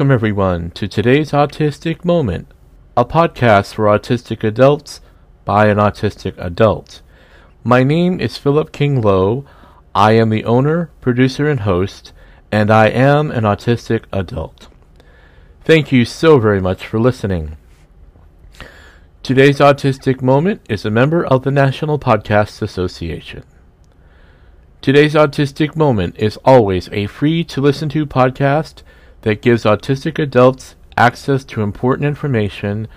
Welcome, everyone, to today's Autistic Moment, a podcast for autistic adults by an autistic adult. My name is Philip King Lowe. I am the owner, producer, and host, and I am an autistic adult. Thank you so very much for listening. Today's Autistic Moment is a member of the National Podcast Association. Today's Autistic Moment is always a free to listen to podcast that gives autistic adults access to important information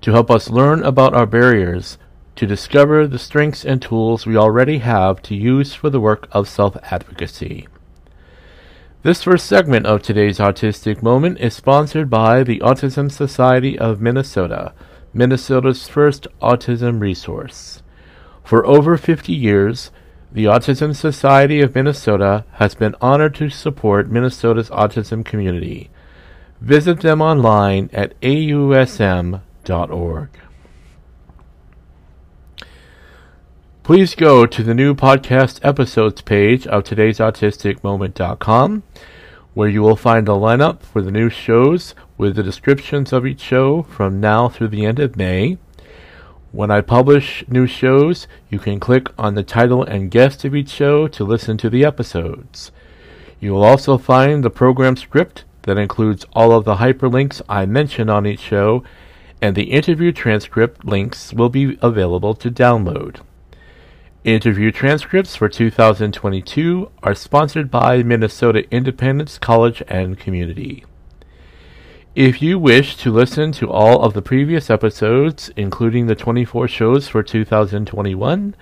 to help us learn about our barriers, to discover the strengths and tools we already have to use for the work of self advocacy. This first segment of today's Autistic Moment is sponsored by the Autism Society of Minnesota, Minnesota's first autism resource. For over 50 years, the Autism Society of Minnesota has been honored to support Minnesota's autism community. Visit them online at ausm.org. Please go to the new podcast episodes page of today's autisticmoment.com where you will find a lineup for the new shows with the descriptions of each show from now through the end of May. When I publish new shows, you can click on the title and guest of each show to listen to the episodes. You will also find the program script that includes all of the hyperlinks I mention on each show, and the interview transcript links will be available to download. Interview transcripts for 2022 are sponsored by Minnesota Independence College and Community. If you wish to listen to all of the previous episodes, including the 24 shows for 2021,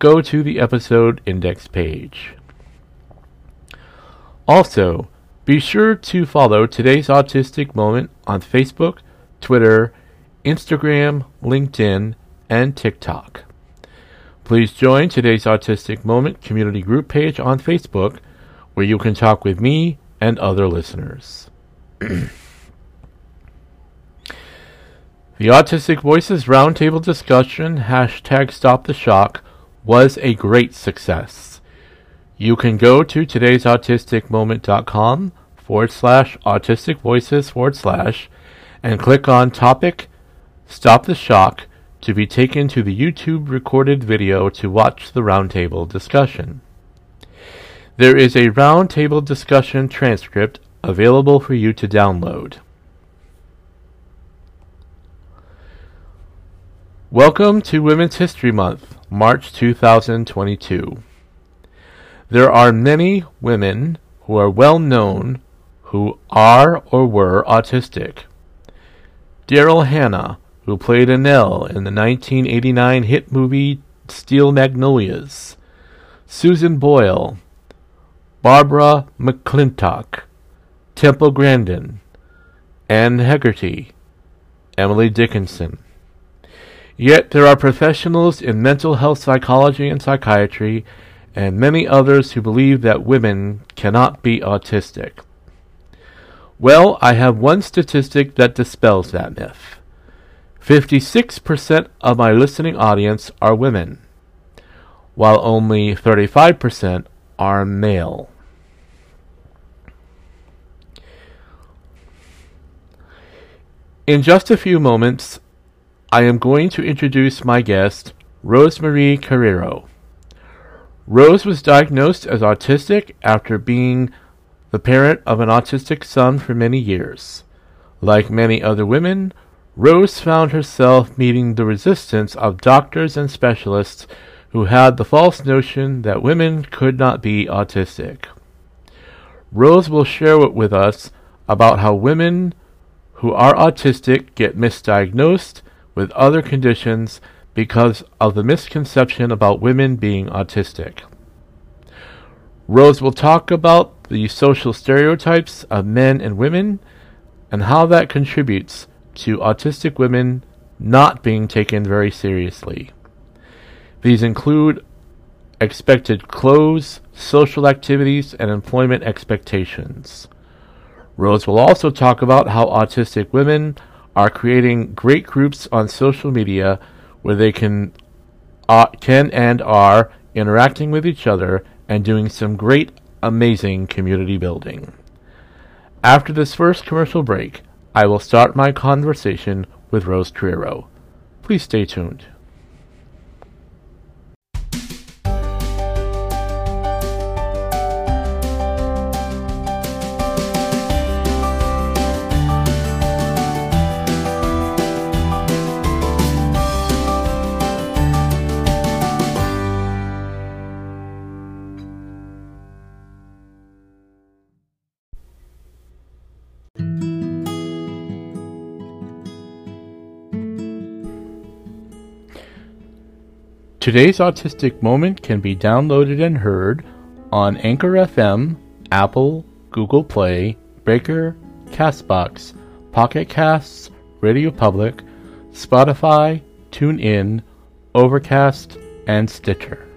go to the episode index page. Also, be sure to follow today's Autistic Moment on Facebook, Twitter, Instagram, LinkedIn, and TikTok. Please join today's Autistic Moment community group page on Facebook, where you can talk with me and other listeners. The Autistic Voices Roundtable discussion, hashtag Stop the Shock, was a great success. You can go to today's autisticmoment.com forward slash autistic voices forward slash and click on topic Stop the Shock to be taken to the YouTube recorded video to watch the roundtable discussion. There is a roundtable discussion transcript available for you to download. Welcome to Women's History Month, March 2022. There are many women who are well known who are or were autistic. Daryl Hannah, who played Annelle in the 1989 hit movie Steel Magnolias. Susan Boyle. Barbara McClintock. Temple Grandin. Anne Hegarty. Emily Dickinson. Yet there are professionals in mental health psychology and psychiatry and many others who believe that women cannot be autistic. Well, I have one statistic that dispels that myth. 56% of my listening audience are women, while only 35% are male. In just a few moments, I am going to introduce my guest, Rosemarie Carreiro. Rose was diagnosed as autistic after being the parent of an autistic son for many years. Like many other women, Rose found herself meeting the resistance of doctors and specialists who had the false notion that women could not be autistic. Rose will share with us about how women who are autistic get misdiagnosed with other conditions because of the misconception about women being autistic. Rose will talk about the social stereotypes of men and women and how that contributes to autistic women not being taken very seriously. These include expected clothes, social activities, and employment expectations. Rose will also talk about how autistic women are creating great groups on social media where they can uh, can and are interacting with each other and doing some great amazing community building. After this first commercial break, I will start my conversation with Rose Carreiro. Please stay tuned. Today's Autistic Moment can be downloaded and heard on Anchor FM, Apple, Google Play, Breaker, Castbox, Pocket Casts, Radio Public, Spotify, TuneIn, Overcast, and Stitcher.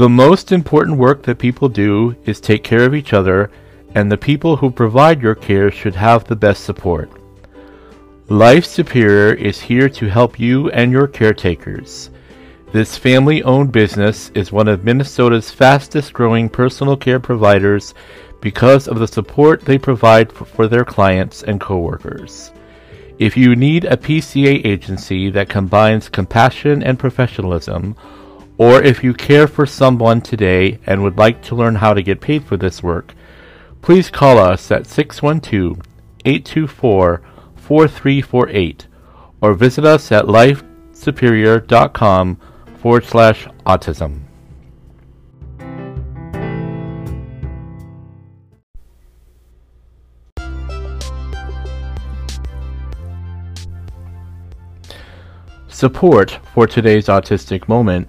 The most important work that people do is take care of each other, and the people who provide your care should have the best support. Life Superior is here to help you and your caretakers. This family owned business is one of Minnesota's fastest growing personal care providers because of the support they provide for their clients and coworkers. If you need a PCA agency that combines compassion and professionalism, or if you care for someone today and would like to learn how to get paid for this work, please call us at 612 824 4348 or visit us at lifesuperior.com forward slash autism. Support for today's autistic moment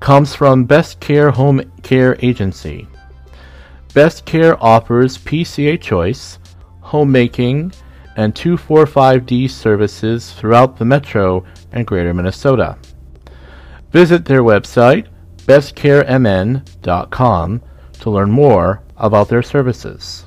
comes from Best Care Home Care Agency. Best Care offers PCA choice, homemaking, and 245D services throughout the metro and greater Minnesota. Visit their website, bestcaremn.com, to learn more about their services.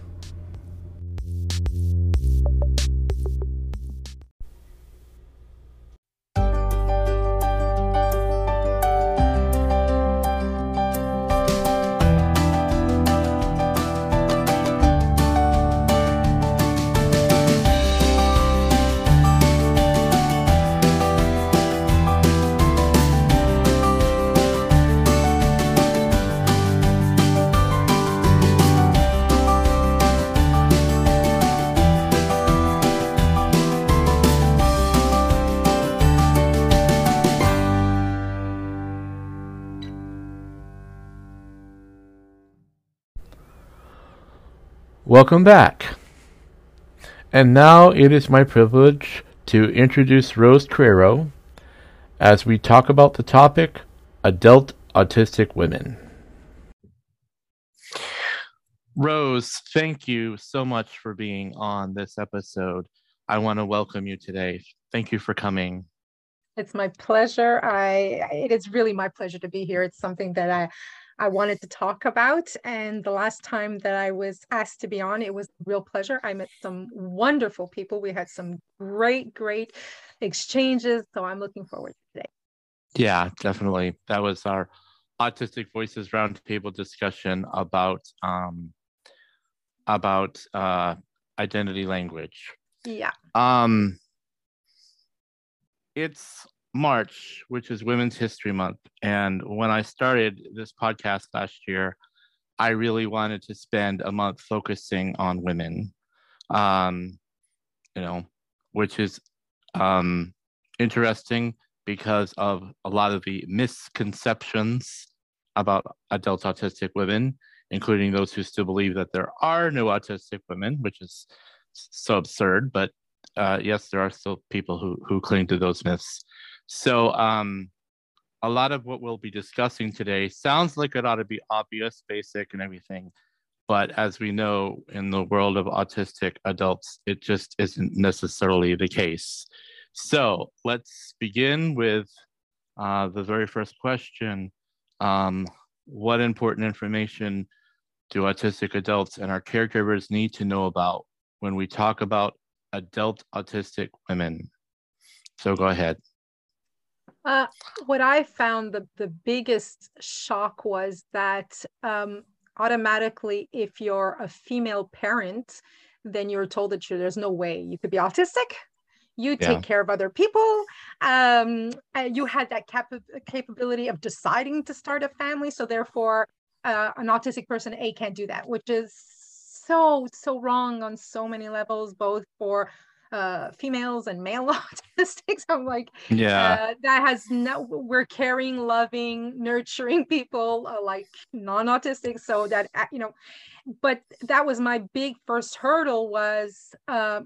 Welcome back. And now it is my privilege to introduce Rose Carreiro as we talk about the topic adult autistic women. Rose, thank you so much for being on this episode. I want to welcome you today. Thank you for coming. It's my pleasure. I it is really my pleasure to be here. It's something that I I wanted to talk about. And the last time that I was asked to be on, it was a real pleasure. I met some wonderful people. We had some great, great exchanges. So I'm looking forward to today. Yeah, definitely. That was our Autistic Voices Roundtable discussion about um, about uh, identity language. Yeah. Um, it's March, which is Women's History Month. And when I started this podcast last year, I really wanted to spend a month focusing on women, um, you know, which is um, interesting because of a lot of the misconceptions about adult autistic women, including those who still believe that there are no autistic women, which is so absurd. But uh, yes, there are still people who who cling to those myths. So, um, a lot of what we'll be discussing today sounds like it ought to be obvious, basic, and everything. But as we know in the world of autistic adults, it just isn't necessarily the case. So let's begin with uh, the very first question. Um, what important information do autistic adults and our caregivers need to know about when we talk about adult autistic women? So go ahead. Uh, what I found the, the biggest shock was that um, automatically, if you're a female parent, then you're told that you, there's no way you could be autistic. You take yeah. care of other people. Um, you had that cap- capability of deciding to start a family. So, therefore, uh, an autistic person, A, can't do that, which is so, so wrong on so many levels, both for uh, females and male autistics. I'm like, yeah, uh, that has no. We're caring, loving, nurturing people uh, like non-autistic, so that uh, you know. But that was my big first hurdle was. Uh,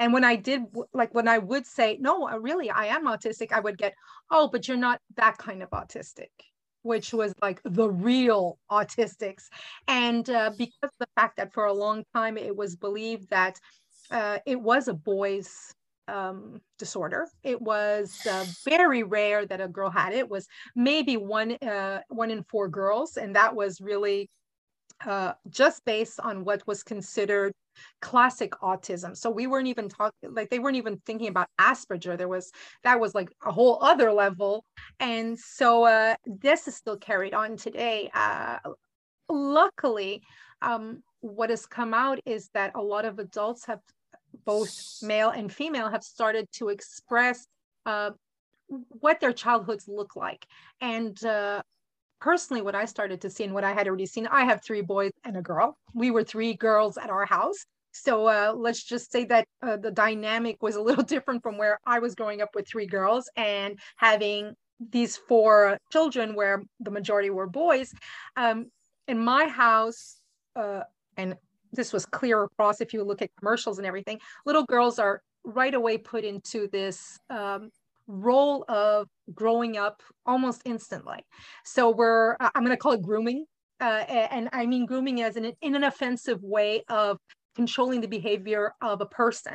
and when I did, like when I would say, no, really, I am autistic, I would get, oh, but you're not that kind of autistic which was like the real autistics. And uh, because of the fact that for a long time it was believed that uh, it was a boy's um, disorder. It was uh, very rare that a girl had it. it was maybe one uh, one in four girls, and that was really uh, just based on what was considered classic autism. So we weren't even talking like they weren't even thinking about Asperger. There was that was like a whole other level, and so uh, this is still carried on today. Uh, luckily. Um, what has come out is that a lot of adults have both male and female have started to express uh, what their childhoods look like. And uh, personally what i started to see and what i had already seen i have three boys and a girl. We were three girls at our house. So uh, let's just say that uh, the dynamic was a little different from where i was growing up with three girls and having these four children where the majority were boys. Um, in my house uh, and this was clear across if you look at commercials and everything little girls are right away put into this um, role of growing up almost instantly. So we're i'm going to call it grooming uh, and i mean grooming as an in an offensive way of controlling the behavior of a person.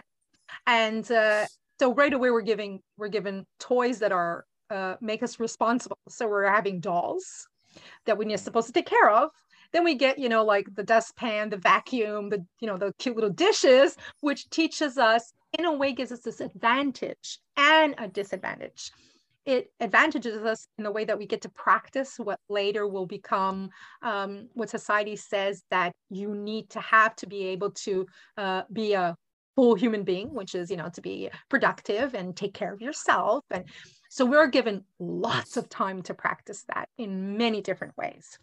And uh, so right away we're giving we're given toys that are uh, make us responsible. So we're having dolls that we're supposed to take care of then we get, you know, like the dustpan, the vacuum, the, you know, the cute little dishes, which teaches us, in a way, gives us this advantage and a disadvantage. It advantages us in the way that we get to practice what later will become um, what society says that you need to have to be able to uh, be a full human being, which is, you know, to be productive and take care of yourself. And so we're given lots of time to practice that in many different ways.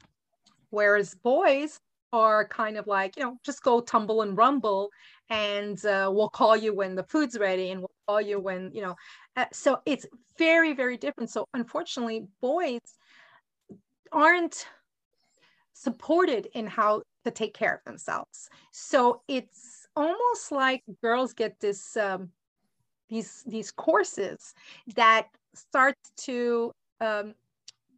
Whereas boys are kind of like, you know, just go tumble and rumble and uh, we'll call you when the food's ready and we'll call you when, you know, uh, so it's very, very different. So unfortunately, boys aren't supported in how to take care of themselves. So it's almost like girls get this um, these these courses that start to um,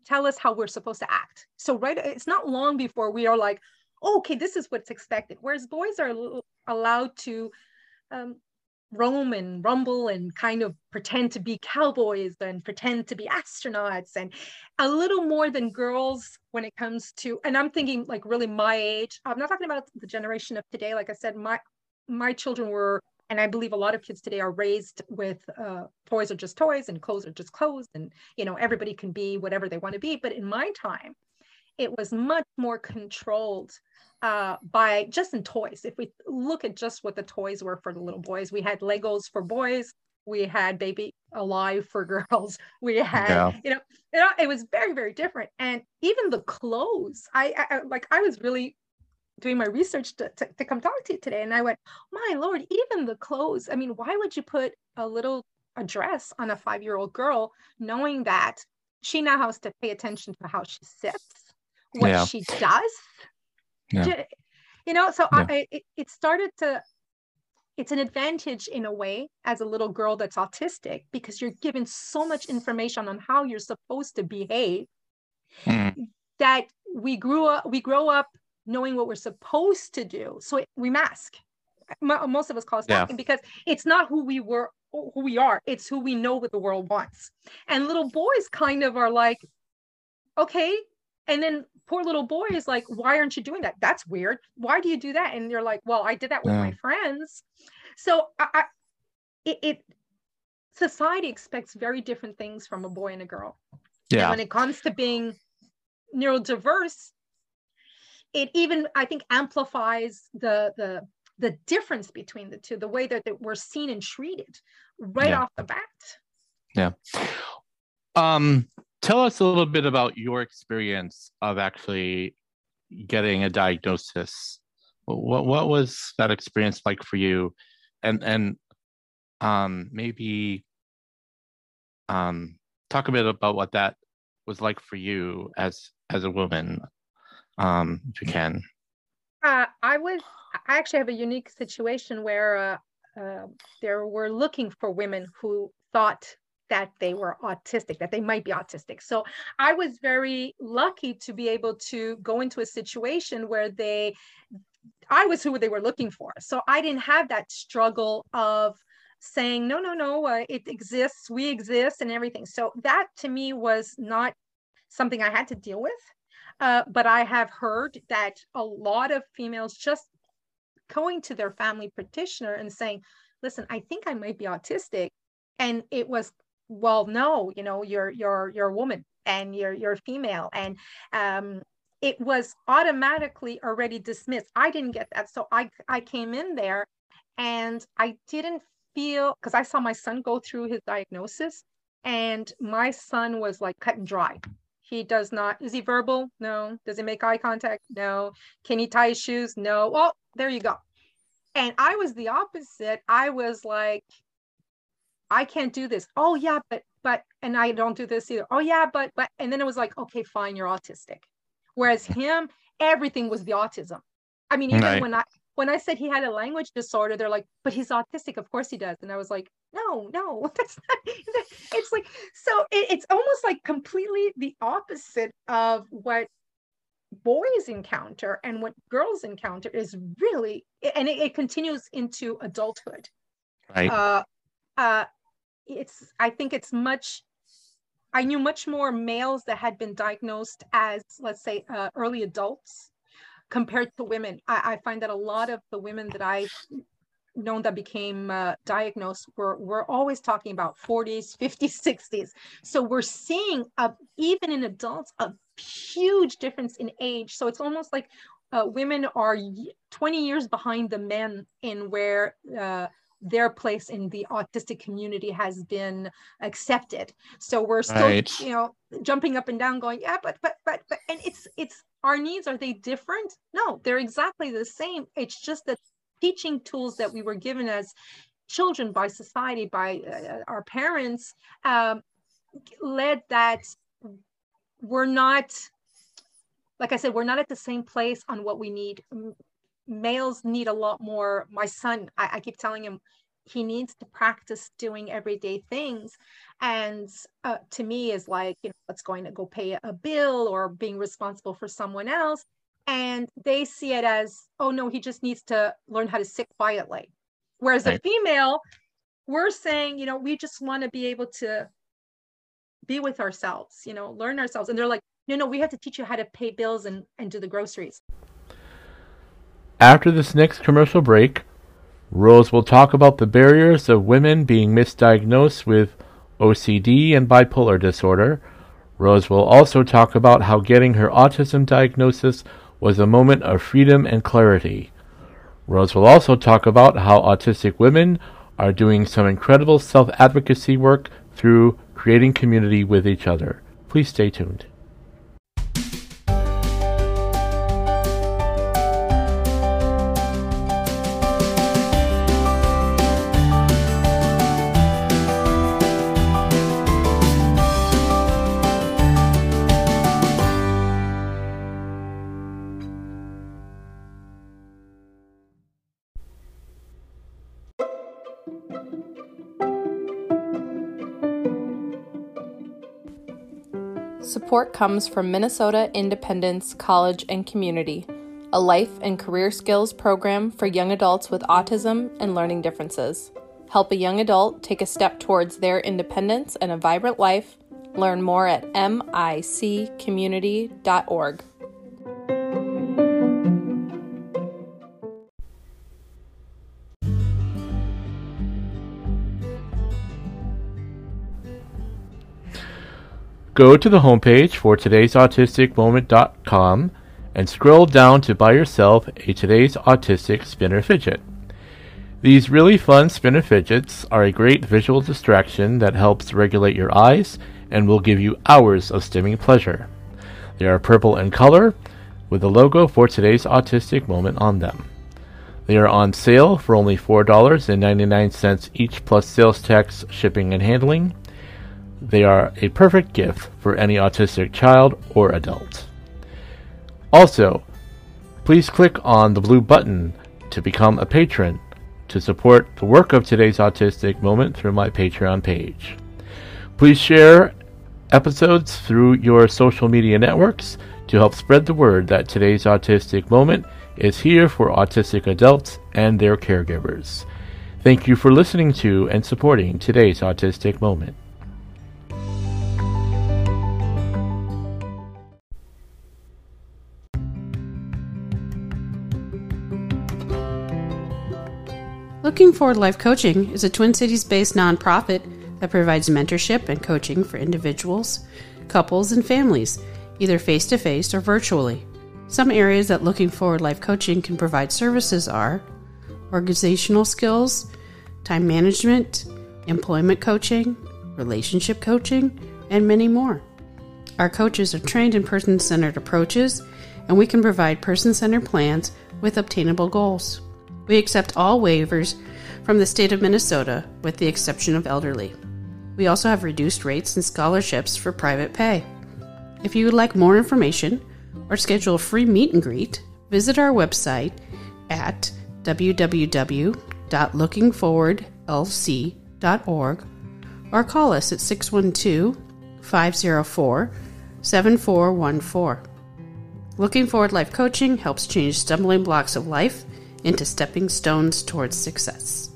tell us how we're supposed to act. So right, it's not long before we are like, oh, okay, this is what's expected. Whereas boys are allowed to um, roam and rumble and kind of pretend to be cowboys and pretend to be astronauts and a little more than girls when it comes to and i'm thinking like really my age i'm not talking about the generation of today like i said my my children were and i believe a lot of kids today are raised with uh, toys are just toys and clothes are just clothes and you know everybody can be whatever they want to be. But in my time it was much more controlled uh, by just in toys. If we look at just what the toys were for the little boys we had legos for boys we had baby alive for girls we had yeah. you, know, you know it was very very different. And even the clothes I, I like i was really doing my research to, to, to, come talk to you today and i went my lord even the clothes i mean why would you put a little a dress on a five year old girl knowing that she now has to pay attention to how she sits what yeah. she does yeah. you know so yeah. I, it, it started to it's an advantage in a way as a little girl that's autistic because you're given so much information on how you're supposed to behave mm. that we grew up we grow up knowing what we're supposed to do. So we mask. Most of us call it masking yeah. because it's not who we were, who we are. It's who we know what the world wants. And little boys kind of are like, okay. And then poor little boy is like, why aren't you doing that? That's weird. Why do you do that? And you're like, well, I did that with yeah. my friends. So I, I it, it society expects very different things from a boy and a girl. Yeah. And when it comes to being neurodiverse, it even I think amplifies the the the difference between the two, the way that, that we're seen and treated right yeah. off the bat. Yeah. Um, tell us a little bit about your experience of actually getting a diagnosis. What what was that experience like for you? And and um, maybe um, talk a bit about what that was like for you as as a woman, um, if you can. Uh, I was I actually have a unique situation where uh, uh, there were looking for women who thought that they were autistic, that they might be autistic. So I was very lucky to be able to go into a situation where they, I was who they were looking for. So I didn't have that struggle of saying, no, no, no, uh, it exists, we exist, and everything. So that to me was not something I had to deal with. Uh, but I have heard that a lot of females just going to their family practitioner and saying, listen, I think I might be autistic. And it was, well, no, you know, you're you're you're a woman and you're you're female. And um it was automatically already dismissed. I didn't get that. So I I came in there and I didn't feel because I saw my son go through his diagnosis and my son was like cut and dry. He does not, is he verbal? No. Does he make eye contact? No. Can he tie his shoes? No. Well, there you go. And I was the opposite. I was like, I can't do this. Oh yeah, but but and I don't do this either. Oh yeah, but but and then it was like, okay, fine, you're autistic. Whereas him, everything was the autism. I mean, even right. when I when I said he had a language disorder, they're like, but he's autistic. Of course he does. And I was like, no, no, that's not. It's like, so it, it's almost like completely the opposite of what boys encounter and what girls encounter is really, and it, it continues into adulthood. Right. Uh, uh, it's, I think it's much I knew much more males that had been diagnosed as, let's say, uh, early adults compared to women. I, I find that a lot of the women that I've known that became uh, diagnosed were we're always talking about 40s 50s 60s so we're seeing a, even in adults a huge difference in age so it's almost like uh, women are 20 years behind the men in where uh, their place in the autistic community has been accepted. So we're still right. you know jumping up and down going yeah but but but but and it's it's our needs are they different? No they're exactly the same. It's just that teaching tools that we were given as children by society by uh, our parents um, led that we're not like i said we're not at the same place on what we need males need a lot more. My son, I, I keep telling him he needs to practice doing everyday things. And uh, to me, is like, you know, what's going to go pay a bill or being responsible for someone else. And they see it as, oh no, he just needs to learn how to sit quietly. Whereas right. a female, we're saying, you know, we just want to be able to be with ourselves, you know, learn ourselves. And they're like, no, no, we have to teach you how to pay bills and, and do the groceries. After this next commercial break, Rose will talk about the barriers of women being misdiagnosed with OCD and bipolar disorder. Rose will also talk about how getting her autism diagnosis was a moment of freedom and clarity. Rose will also talk about how autistic women are doing some incredible self advocacy work through creating community with each other. Please stay tuned. Support comes from Minnesota Independence College and Community, a life and career skills program for young adults with autism and learning differences. Help a young adult take a step towards their independence and a vibrant life. Learn more at miccommunity.org. Go to the homepage for today's autisticmoment.com and scroll down to buy yourself a Today's Autistic Spinner Fidget. These really fun spinner fidgets are a great visual distraction that helps regulate your eyes and will give you hours of stimming pleasure. They are purple in color with the logo for today's autistic moment on them. They are on sale for only $4.99 each plus sales tax, shipping, and handling. They are a perfect gift for any autistic child or adult. Also, please click on the blue button to become a patron to support the work of today's autistic moment through my Patreon page. Please share episodes through your social media networks to help spread the word that today's autistic moment is here for autistic adults and their caregivers. Thank you for listening to and supporting today's autistic moment. Looking Forward Life Coaching is a Twin Cities based nonprofit that provides mentorship and coaching for individuals, couples, and families, either face to face or virtually. Some areas that Looking Forward Life Coaching can provide services are organizational skills, time management, employment coaching, relationship coaching, and many more. Our coaches are trained in person centered approaches, and we can provide person centered plans with obtainable goals. We accept all waivers from the state of Minnesota, with the exception of elderly. We also have reduced rates and scholarships for private pay. If you would like more information or schedule a free meet and greet, visit our website at www.lookingforwardlc.org or call us at 612 504 7414. Looking Forward Life Coaching helps change stumbling blocks of life into stepping stones towards success.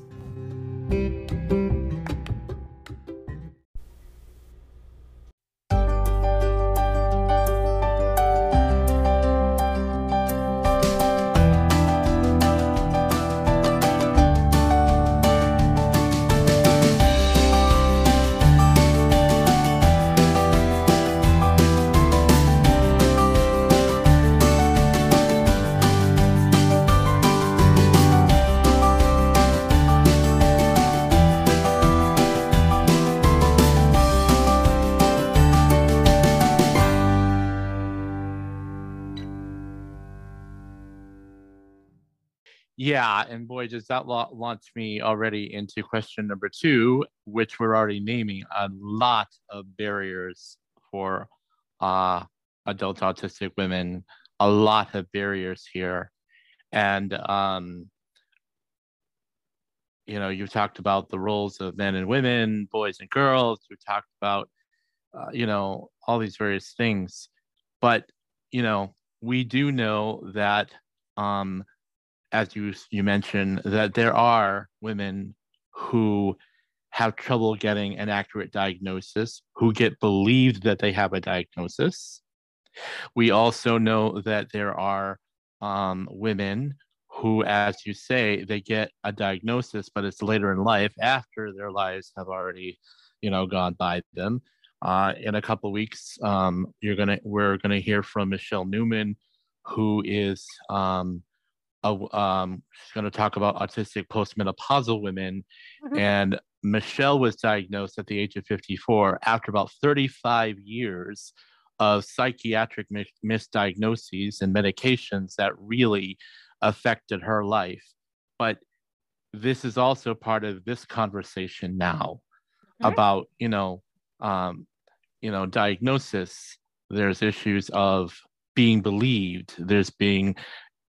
Yeah, and boy, does that launch me already into question number two, which we're already naming a lot of barriers for uh, adult autistic women, a lot of barriers here. And, um, you know, you talked about the roles of men and women, boys and girls. You talked about, uh, you know, all these various things. But, you know, we do know that um, as you you mentioned, that there are women who have trouble getting an accurate diagnosis, who get believed that they have a diagnosis. We also know that there are um, women who, as you say, they get a diagnosis, but it's later in life after their lives have already, you know, gone by them. Uh, in a couple weeks, um, you're gonna we're gonna hear from Michelle Newman, who is um, um, she's going to talk about autistic postmenopausal women. Mm-hmm. And Michelle was diagnosed at the age of 54 after about 35 years of psychiatric mis- misdiagnoses and medications that really affected her life. But this is also part of this conversation now mm-hmm. about, you know, um, you know, diagnosis. There's issues of being believed. There's being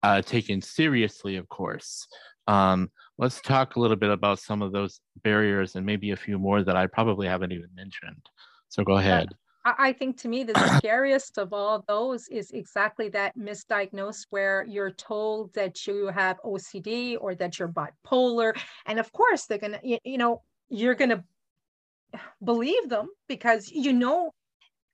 uh, taken seriously, of course. Um, let's talk a little bit about some of those barriers and maybe a few more that I probably haven't even mentioned. So go ahead. I think to me, the scariest of all those is exactly that misdiagnosed where you're told that you have OCD or that you're bipolar. And of course, they're going to, you, you know, you're going to believe them because you know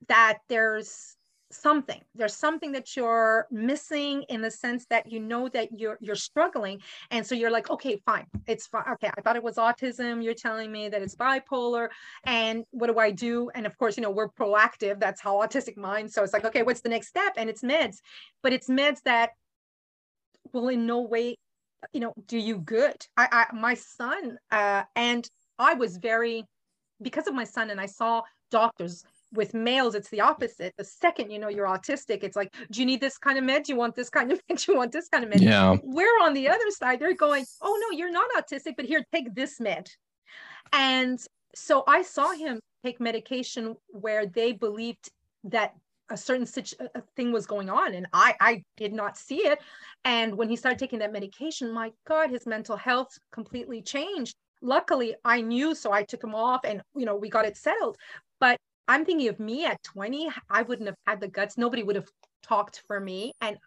that there's something. There's something that you're missing in the sense that you know that you're you're struggling. And so you're like okay fine it's fine okay i thought it was autism. You're telling me that it's bipolar. And what do i do? And of course you know we're proactive. That's how autistic minds so it's like okay what's the next step? And it's meds. But it's meds that will in no way you know do you good. I, I my son uh and i was very because of my son and i saw doctors with males it's the opposite. The second you know you're autistic it's like do you need this kind of med? Do you want this kind of med? Do you want this kind of med? Yeah. We're on the other side they're going oh no you're not autistic but here take this med. And so i saw him take medication where they believed that a certain situ- a thing was going on and i i did not see it. And when he started taking that medication my god his mental health completely changed. Luckily i knew so i took him off and you know we got it settled. But I'm thinking of me at 20, I wouldn't have had the guts. Nobody would have talked for me. And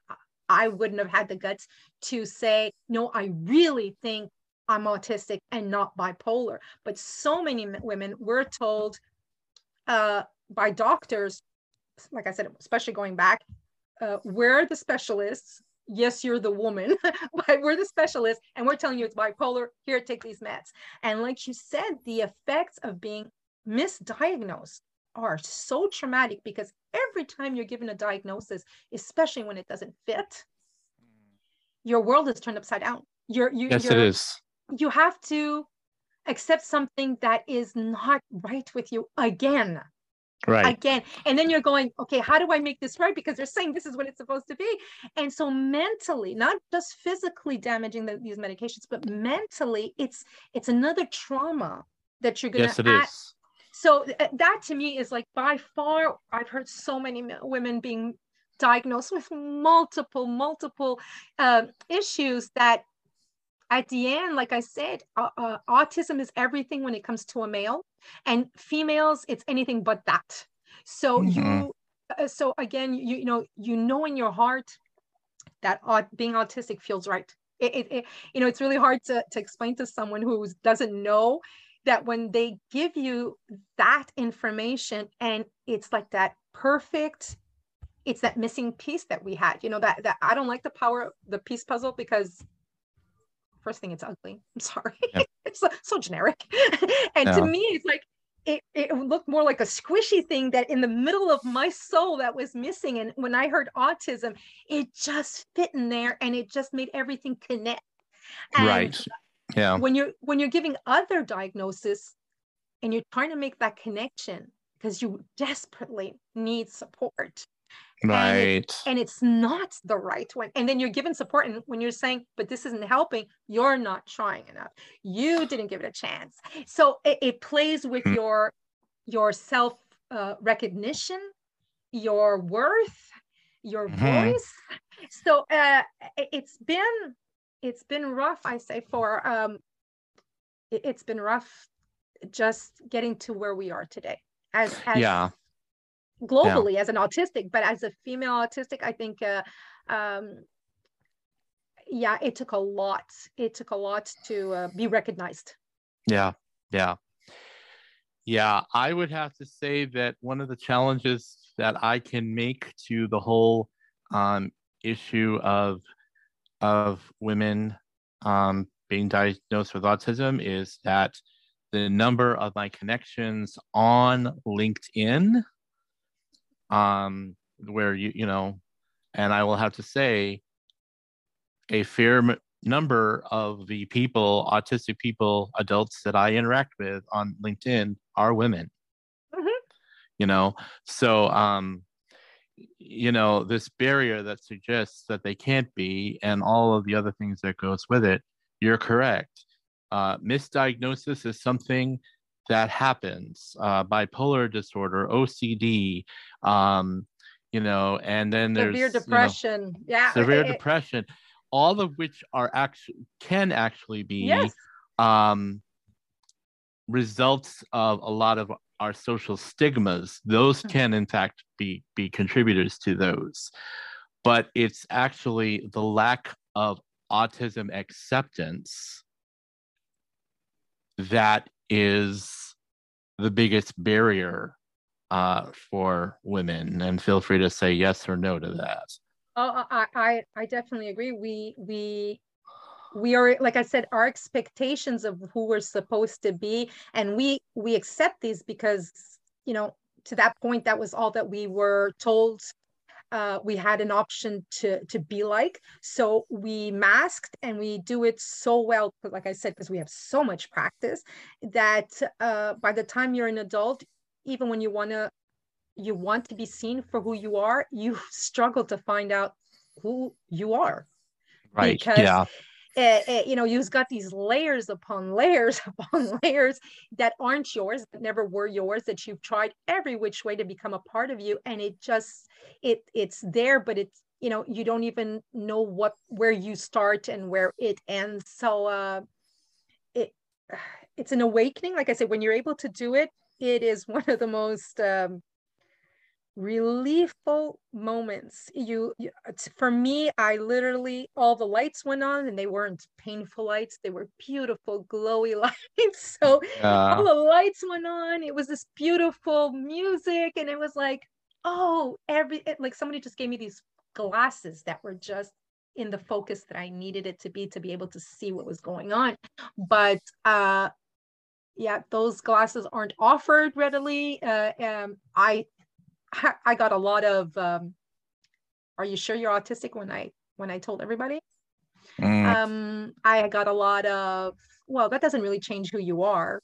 I wouldn't have had the guts to say, no, I really think I'm autistic and not bipolar. But so many women were told uh, by doctors, like I said, especially going back, uh, we're the specialists. Yes, you're the woman, but we're the specialists, and we're telling you it's bipolar. Here, take these meds. And like you said, the effects of being misdiagnosed are so traumatic because every time you're given a diagnosis, especially when it doesn't fit, mm. your world is turned upside down. You're you yes, you're, it is. You have to accept something that is not right with you again. Right. Again. And then you're going, okay, how do I make this right? Because they're saying this is what it's supposed to be. And so mentally, not just physically damaging the, these medications, but mentally, it's it's another trauma that you're gonna yes, it add, is so uh, that to me is like by far i've heard so many women being diagnosed with multiple multiple uh, issues that at the end like i said uh, uh, autism is everything when it comes to a male and females it's anything but that so mm-hmm. you uh, so again you, you know you know in your heart that being autistic feels right it, it, it, you know it's really hard to, to explain to someone who doesn't know that when they give you that information and it's like that perfect it's that missing piece that we had you know that that i don't like the power the piece puzzle because first thing it's ugly. I'm sorry. Yeah. it's so, so, generic. And yeah. to me it's like it, it looked more like a squishy thing that in the middle of my soul that was missing. And when i heard autism it just fit in there and it just made everything connect. And right yeah. When you're when you're giving other diagnosis and you're trying to make that connection because you desperately need support. Right and, it, and, it's not the right one. And then you're given support and when you're saying but this isn't helping you're not trying enough. You didn't give it a chance. So it, it plays with mm-hmm. your your self uh, recognition your worth your mm-hmm. voice. So uh, it's been it's been rough i say for um it, has been rough just getting to where we are today as, as yeah globally yeah. as an autistic but as a female autistic i think uh, um yeah it took a lot it took a lot to uh, be recognized yeah yeah yeah i would have to say that one of the challenges that i can make to the whole um, issue of of women um, being diagnosed with autism is that the number of my connections on LinkedIn, um, where you you know, and I will have to say, a fair m- number of the people, autistic people, adults that I interact with on LinkedIn are women. Mm-hmm. You know, so um, you know this barrier that suggests that they can't be and all of the other things that goes with it you're correct uh, misdiagnosis is something that happens uh, bipolar disorder ocd um, you know and then there's severe depression you know, yeah severe depression all of which are actually can actually be yes. um, results of a lot of our social stigmas those can in fact be be contributors to those but it's actually the lack of autism acceptance that is the biggest barrier uh, for women? And feel free to say yes or no to that. Oh, I, I, I definitely agree. We, we, we are like i said our expectations of who we're supposed to be. And we we accept these because you know to that point that was all that we were told uh, we had an option to to be like. So we masked and we do it so well like i said because we have so much practice that uh, by the time you're an adult even when you want to you want to be seen for who you are you struggle to find out who you are. Right. Because yeah it, it, you know you've got these layers upon layers upon layers that aren't yours that never were yours that you've tried every which way to become a part of you and it just it it's there but it's you know you don't even know what where you start and where it ends. So uh it it's an awakening. Like i said when you're able to do it it is one of the most um reliefful moments. You, you for me i literally all the lights went on and they weren't painful lights they were beautiful glowy lights. So uh, all the lights went on it was this beautiful music and it was like oh every it, like somebody just gave me these glasses that were just in the focus that i needed it to be to be able to see what was going on. But uh yeah those glasses aren't offered readily uh, um, i I got a lot of um, are you sure you're autistic when I when I told everybody? Mm. Um, I got a lot of well, that doesn't really change who you are.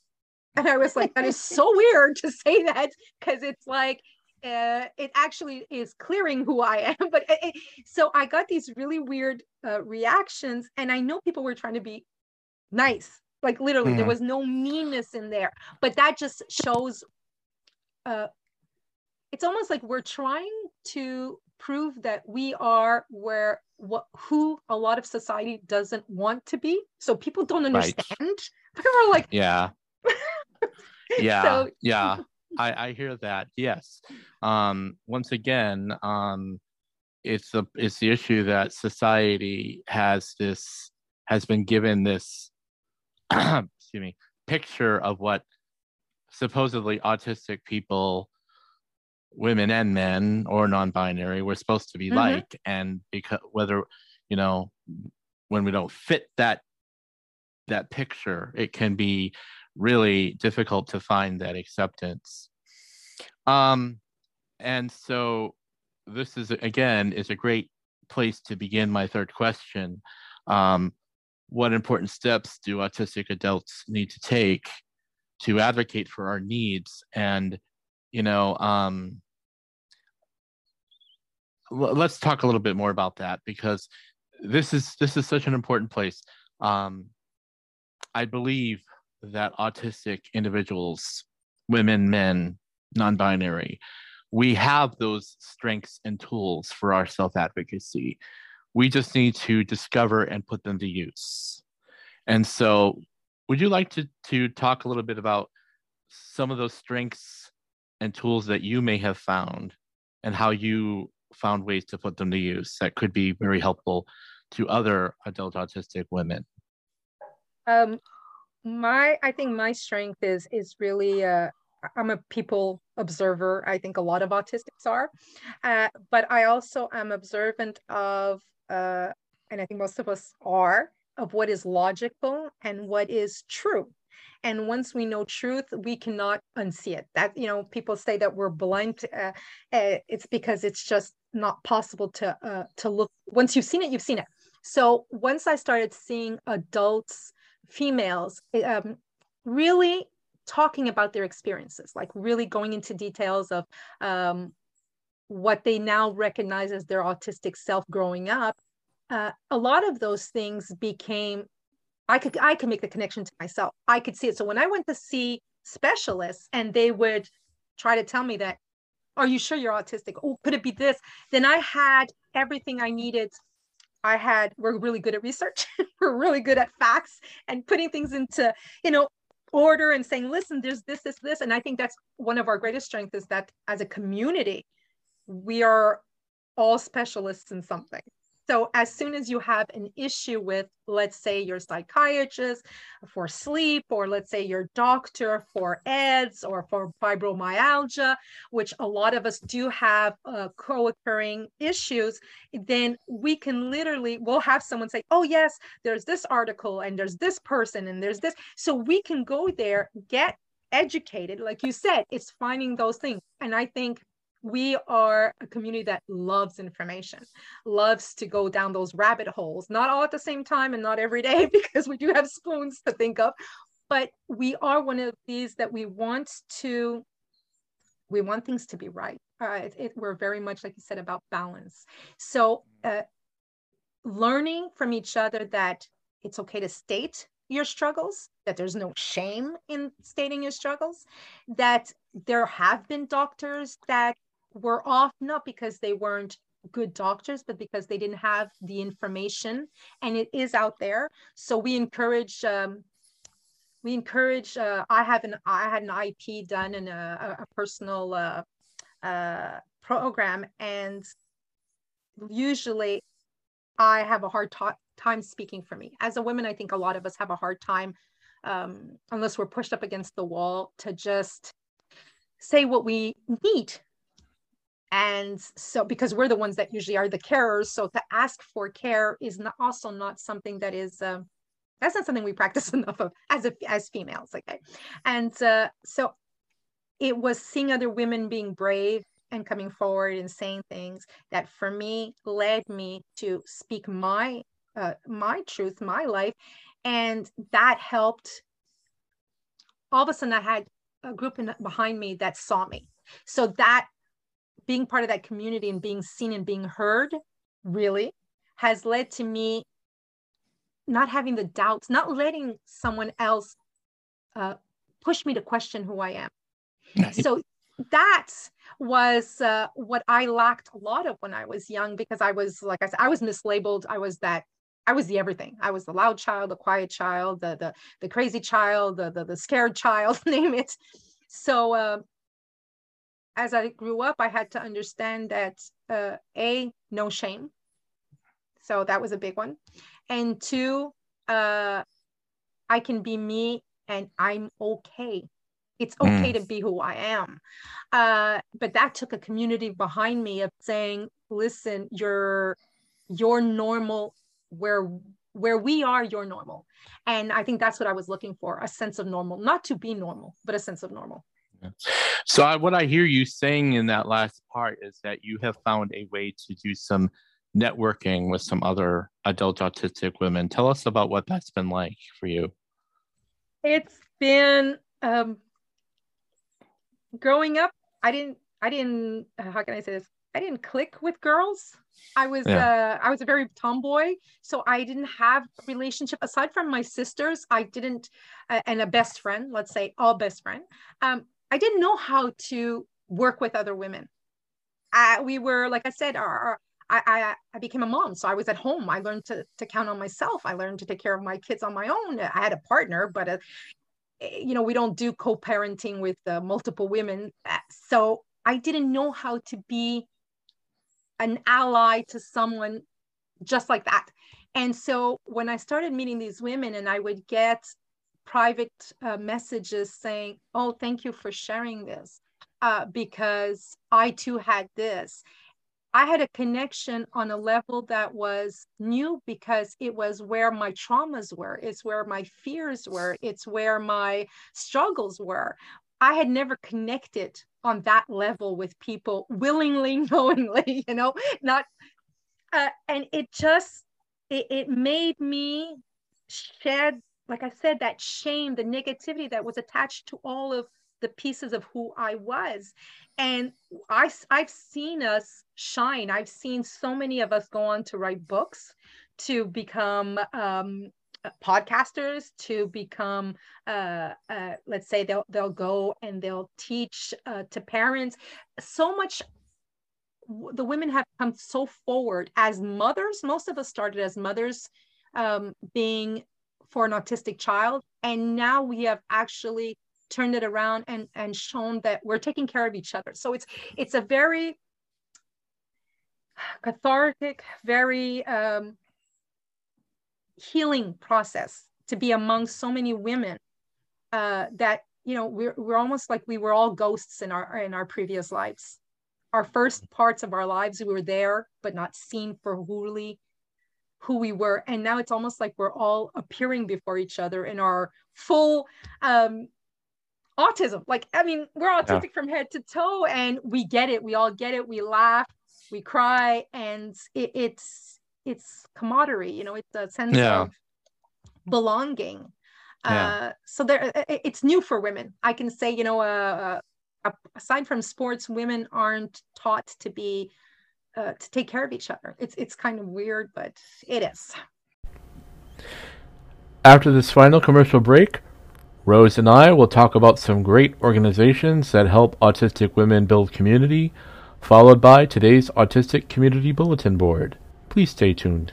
And I was like, that is so weird to say that because it's like uh, it actually is clearing who I am. But it, so I got these really weird uh, reactions, and I know people were trying to be nice, like literally, mm. there was no meanness in there. But that just shows uh, it's almost like we're trying to prove that we are where what who a lot of society doesn't want to be. So people don't understand. Right. we're like yeah. Yeah. So, yeah. I, I hear that. Yes. Um once again um it's the it's the issue that society has this has been given this excuse me picture of what supposedly autistic people women and men or non-binary we're supposed to be mm-hmm. like and because whether you know when we don't fit that that picture it can be really difficult to find that acceptance. Um and so this is again is a great place to begin my third question. Um what important steps do autistic adults need to take to advocate for our needs? And you know um let's talk a little bit more about that because this is this is such an important place. Um, I believe that autistic individuals, women, men, non-binary, we have those strengths and tools for our self-advocacy. We just need to discover and put them to use. And so, would you like to to talk a little bit about some of those strengths and tools that you may have found and how you found ways to put them to use that could be very helpful to other adult autistic women? Um, my, I think my strength is is really uh, I'm a people observer. I think a lot of autistics are, uh, but I also am observant of, uh, and I think most of us are, of what is logical and what is true and once we know truth we cannot unsee it that you know people say that we're blind uh, uh, it's because it's just not possible to uh, to look once you've seen it you've seen it so once i started seeing adults females um, really talking about their experiences like really going into details of um, what they now recognize as their autistic self growing up uh, a lot of those things became I could I could make the connection to myself. I could see it. So when I went to see specialists and they would try to tell me that, are you sure you're autistic? Oh, could it be this? Then I had everything I needed. I had, we're really good at research. we're really good at facts and putting things into, you know, order and saying, listen, there's this, this, this. And I think that's one of our greatest strengths is that as a community, we are all specialists in something So as soon as you have an issue with, let's say your psychiatrist for sleep, or let's say your doctor for EDS or for fibromyalgia, which a lot of us do have uh, co-occurring issues, then we can literally, we'll have someone say, oh yes, there's this article and there's this person and there's this. So we can go there, get educated. Like you said, it's finding those things. And I think we are a community that loves information, loves to go down those rabbit holes, not all at the same time and not every day because we do have spoons to think of, but we are one of these that we want to, we want things to be right. Uh, it, it, we're very much, like you said, about balance. So uh, learning from each other that it's okay to state your struggles, that there's no shame in stating your struggles, that there have been doctors that were off not because they weren't good doctors but because they didn't have the information and it is out there. So we encourage um, we encourage uh, i have an i had an ip done in a, a personal uh, uh, program and usually i have a hard time speaking for me. As a woman i think a lot of us have a hard time um, unless we're pushed up against the wall to just say what we need and so because we're the ones that usually are the carers so to ask for care is not also not something that is uh, that's not something we practice enough of as a, as females okay? And uh, so it was seeing other women being brave and coming forward and saying things that for me led me to speak my uh, my truth my life. And that helped. All of a sudden i had a group in, behind me that saw me. So that being part of that community and being seen and being heard really has led to me not having the doubts, not letting someone else uh, push me to question who I am. So that was uh, what I lacked a lot of when I was young because I was, like I said, I was mislabeled. I was that. I was the everything. I was the loud child, the quiet child, the the, the crazy child, the, the the scared child, name it. So uh, as I grew up, I had to understand that uh, a no shame. So that was a big one, and two, uh, I can be me and I'm okay. It's okay mm. to be who I am. Uh, but that took a community behind me of saying, listen, you're you're normal where where we are, you're normal. And I think that's what I was looking for, a sense of normal, not to be normal, but a sense of normal. So I, what I hear you saying in that last part is that you have found a way to do some networking with some other adult autistic women. Tell us about what that's been like for you. It's been um, growing up. I didn't. I didn't. Uh, how can I say this? I didn't click with girls. I was yeah. uh, I was a very tomboy, so I didn't have a relationship aside from my sisters. I didn't, uh, and a best friend. Let's say all best friend. Um, I didn't know how to work with other women. I, we were, like I said, our, our I, I, I, became a mom. So I was at home. I learned to, to count on myself. I learned to take care of my kids on my own. I had a partner, but, uh, you know, we don't do co-parenting with uh, multiple women. Uh, so I didn't know how to be an ally to someone just like that. And so when I started meeting these women and I would get private uh, messages saying, Oh, thank you for sharing this uh, because I too had this. I had a connection on a level that was new because it was where my traumas were, it's where my fears were, it's where my struggles were. I had never connected on that level with people willingly, knowingly, you know, not, uh, and it just, it, it made me shed like I said, that shame, the negativity that was attached to all of the pieces of who I was. And I, I've seen us shine. I've seen so many of us go on to write books, to become um, podcasters, to become, uh, uh, let's say they'll, they'll go and they'll teach uh, to parents. So much the women have come so forward as mothers. Most of us started as mothers, um, being for an autistic child. And now we have actually turned it around and, and shown that we're taking care of each other. So it's it's a very cathartic, very um, healing process to be among so many women uh, that you know we're we're almost like we were all ghosts in our in our previous lives. Our first parts of our lives we were there but not seen for wholly who we were and now it's almost like we're all appearing before each other in our full um autism like i mean we're autistic yeah. from head to toe and we get it we all get it we laugh we cry and it, it's it's camaraderie you know it's a sense yeah. of belonging yeah. uh so there it's new for women i can say you know uh, uh, aside from sports women aren't taught to be uh, to take care of each other. It's it's kind of weird, but it is. After this final commercial break, Rose and I will talk about some great organizations that help autistic women build community, followed by today's Autistic Community Bulletin Board. Please stay tuned.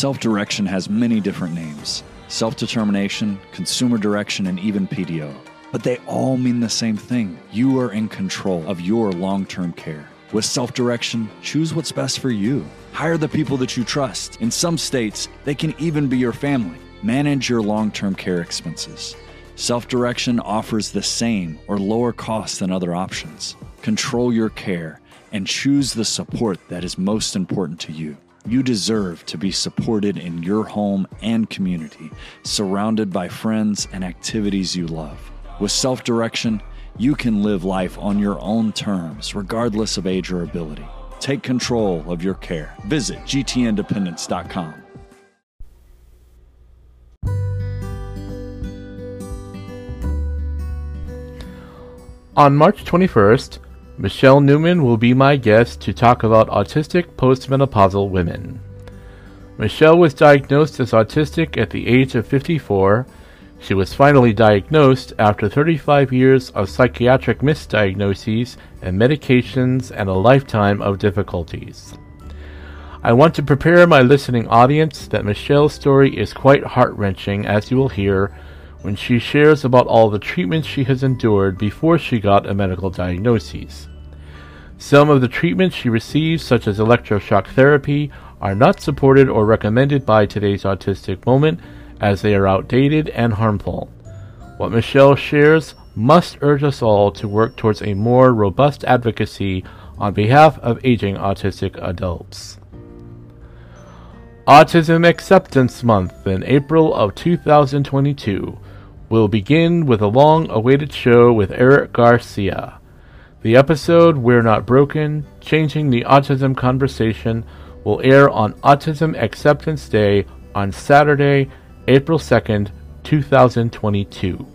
Self direction has many different names self determination, consumer direction, and even PDO. But they all mean the same thing you are in control of your long term care. With self direction, choose what's best for you. Hire the people that you trust. In some states, they can even be your family. Manage your long term care expenses. Self direction offers the same or lower costs than other options. Control your care and choose the support that is most important to you. You deserve to be supported in your home and community, surrounded by friends and activities you love. With self direction, you can live life on your own terms, regardless of age or ability. Take control of your care. Visit gtindependence.com. On March 21st, Michelle Newman will be my guest to talk about autistic postmenopausal women. Michelle was diagnosed as autistic at the age of 54. She was finally diagnosed after 35 years of psychiatric misdiagnoses and medications and a lifetime of difficulties. I want to prepare my listening audience that Michelle's story is quite heart wrenching, as you will hear when she shares about all the treatments she has endured before she got a medical diagnosis. Some of the treatments she receives, such as electroshock therapy, are not supported or recommended by today's autistic moment as they are outdated and harmful. What Michelle shares must urge us all to work towards a more robust advocacy on behalf of aging autistic adults. Autism Acceptance Month in April of 2022 will begin with a long awaited show with Eric Garcia. The episode We're Not Broken Changing the Autism Conversation will air on Autism Acceptance Day on Saturday, April 2nd, 2022.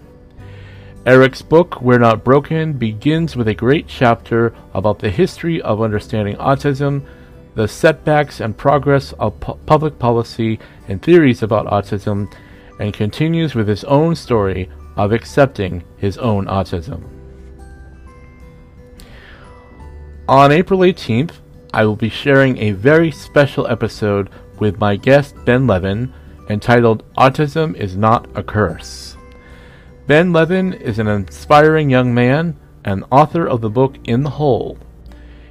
Eric's book, We're Not Broken, begins with a great chapter about the history of understanding autism, the setbacks and progress of pu- public policy and theories about autism, and continues with his own story of accepting his own autism. On April 18th, I will be sharing a very special episode with my guest Ben Levin entitled Autism is Not a Curse. Ben Levin is an inspiring young man and author of the book In the Hole.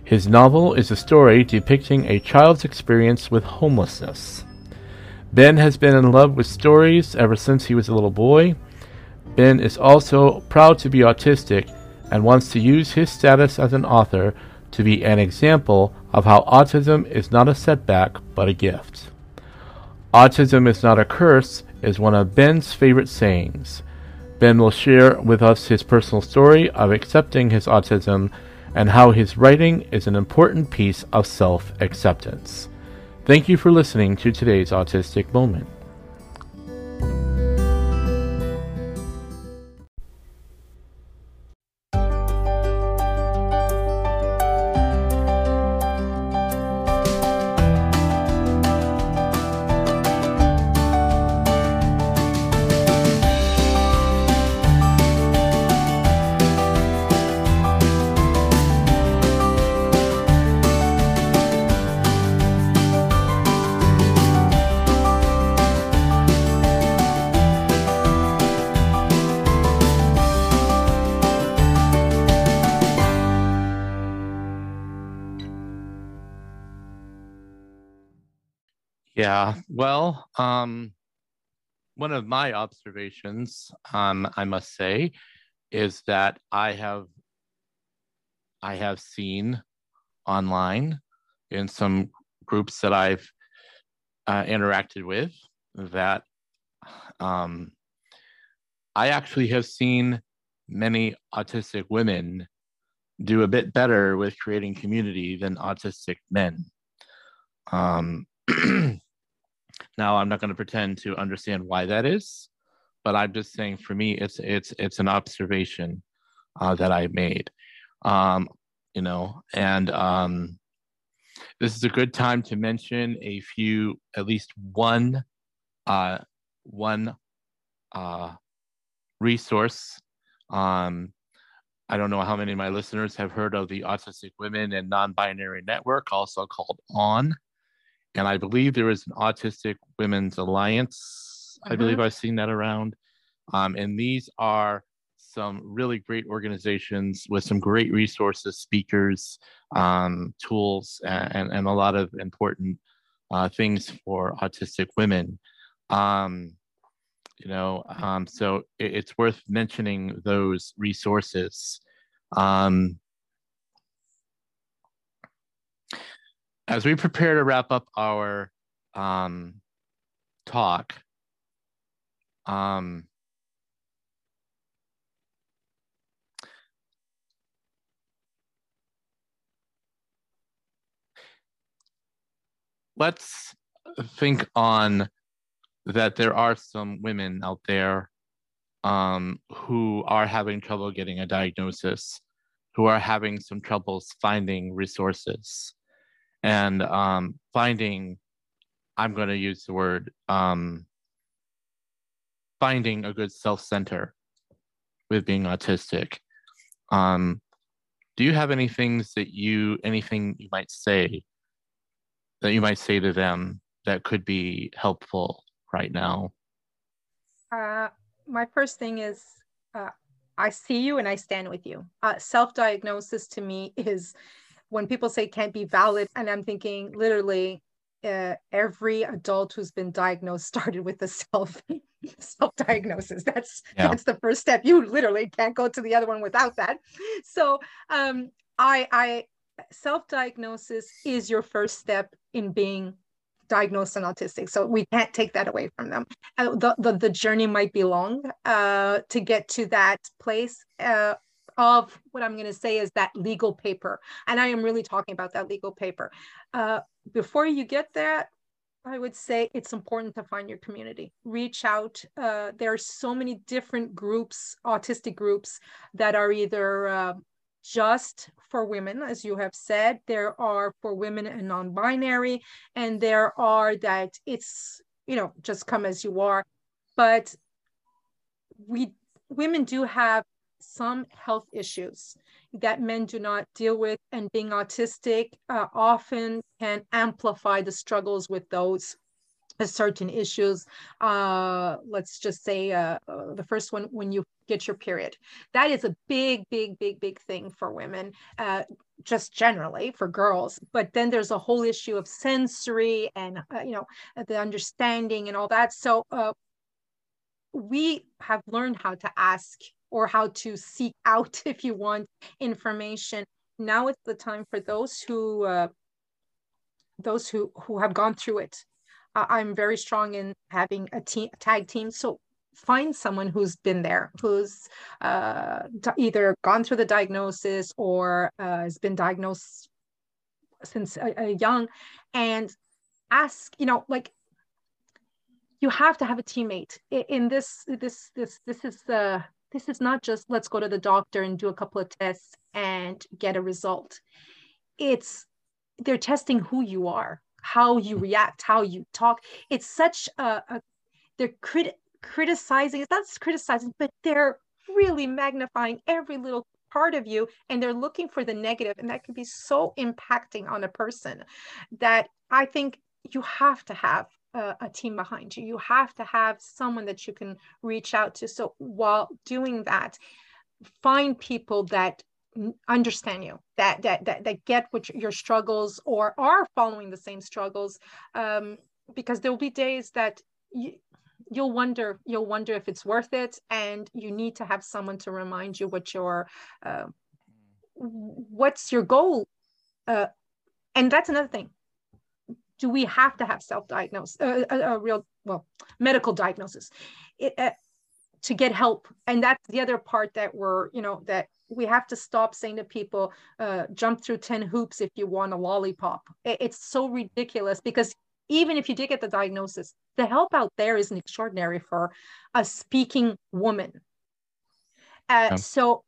His novel is a story depicting a child's experience with homelessness. Ben has been in love with stories ever since he was a little boy. Ben is also proud to be autistic and wants to use his status as an author to be an example of how autism is not a setback but a gift. Autism is not a curse is one of Ben's favorite sayings. Ben will share with us his personal story of accepting his autism and how his writing is an important piece of self acceptance. Thank you for listening to today's Autistic Moment. Yeah, well, um, one of my observations, um, I must say, is that I have I have seen online in some groups that I've uh, interacted with that um, I actually have seen many autistic women do a bit better with creating community than autistic men. Um, now, I'm not going to pretend to understand why that is, but I'm just saying for me, it's it's it's an observation uh, that I made. Um, you know, and um, this is a good time to mention a few, at least one, uh, one uh, resource. Um, I don't know how many of my listeners have heard of the Autistic Women and Non-Binary Network, also called AWN. And I believe there is an Autistic Women's Alliance. Mm-hmm. I believe I've seen that around. Um, and these are some really great organizations with some great resources, speakers, um, tools, and, and a lot of important uh, things for autistic women. Um, you know, um, so it, it's worth mentioning those resources. Um, as we prepare to wrap up our um, talk, um, let's think on that there are some women out there um, who are having trouble getting a diagnosis, who are having some troubles finding resources and um, finding, I'm going to use the word, um, finding a good self center with being autistic. Um, do you have any things that you, anything you might say that you might say to them that could be helpful right now? Uh, my first thing is uh, I see you and I stand with you. Uh, Self diagnosis to me is when people say can't be valid, and I'm thinking literally uh, every adult who's been diagnosed started with a self self diagnosis. That's yeah. that's the first step. You literally can't go to the other one without that. So um, I I self diagnosis is your first step in being diagnosed and autistic. So we can't take that away from them. Uh, the, the, the, journey might be long uh, to get to that place uh, of what I'm going to say is that legal paper. And I am really talking about that legal paper. Uh, before you get there, I would say it's important to find your community. Reach out. Uh, there are so many different groups, autistic groups, that are either uh, just for women, as you have said. There are for women and non-binary, and there are that it's you know just come as you are. But we women do have some health issues that men do not deal with, and being autistic uh, often can amplify the struggles with those certain issues. Uh, let's just say uh, uh, the first one, when you get your period. That is a big, big, big, big thing for women, uh, just generally for girls. But then there's a whole issue of sensory and, uh, you know, the understanding and all that. So uh, we have learned how to ask or how to seek out, if you want, information. Now it's the time for those who those who who have gone through it I'm very strong in having a team tag team. So find someone who's been there, who's uh, either gone through the diagnosis or uh, has been diagnosed since young, and ask. You know, like you have to have a teammate in this. This this this is the. This is not just let's go to the doctor and do a couple of tests and get a result. It's they're testing who you are how you react, how you talk. It's such a, a they're crit- criticizing. It's not criticizing, but they're really magnifying every little part of you and they're looking for the negative and that can be so impacting on a person that i think you have to have a, a, team behind you. You have to have someone that you can reach out to. So while doing that find people that understand you that that that, that get what your struggles or are following the same struggles um, because there will be days that you, you'll wonder you'll wonder if it's worth it and you need to have someone to remind you what your uh, what's your goal uh, and that's another thing do we have to have self-diagnosis uh, a, a, real well medical diagnosis it, uh, to get help? And that's the other part that we're you know that we have to stop saying to people uh, jump through 10 hoops if you want a lollipop. It, it's so ridiculous because even if you did get the diagnosis the help out there isn't extraordinary for a speaking woman. Uh, yeah. so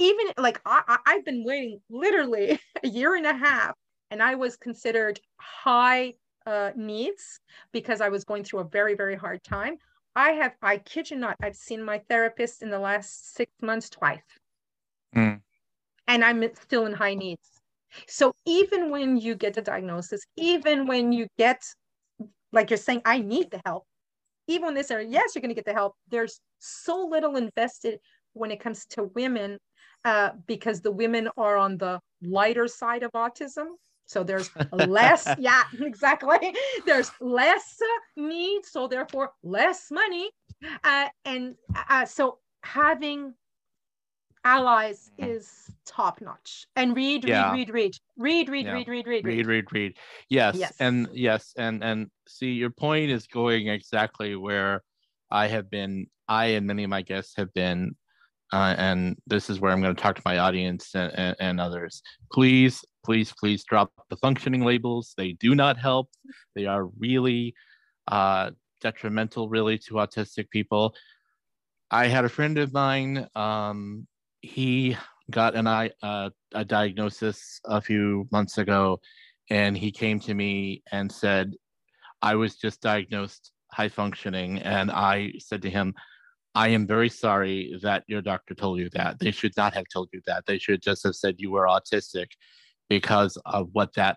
even like I, i've been waiting literally a year and a half and i was considered high uh, needs because i was going through a very very hard time I have, I kid you not, I've seen my therapist in the last six months twice. Mm. And I'm still in high needs. So even when you get the diagnosis, even when you get, like you're saying, I need the help, even when they say, yes, you're going to get the help, there's so little invested when it comes to women uh, because the women are on the lighter side of autism. So there's less, yeah, exactly. There's less need, so therefore less money. Uh, and uh, so having allies is top notch. And read, yeah. read, read, read, read, yeah. read, read, read, read, read, read. Yes. yes, and yes, and and see, your point is going exactly where I have been. I and many of my guests have been uh, and this is where I'm going to talk to my audience and, and, and, others. Please, please, please drop the functioning labels. They do not help. They are really uh, detrimental, really, to autistic people. I had a friend of mine. Um, he got an eye, uh, a diagnosis a few months ago, and he came to me and said, "I was just diagnosed high functioning," and I said to him I am very sorry that your doctor told you that. They should not have told you that. They should just have said you were autistic because of what that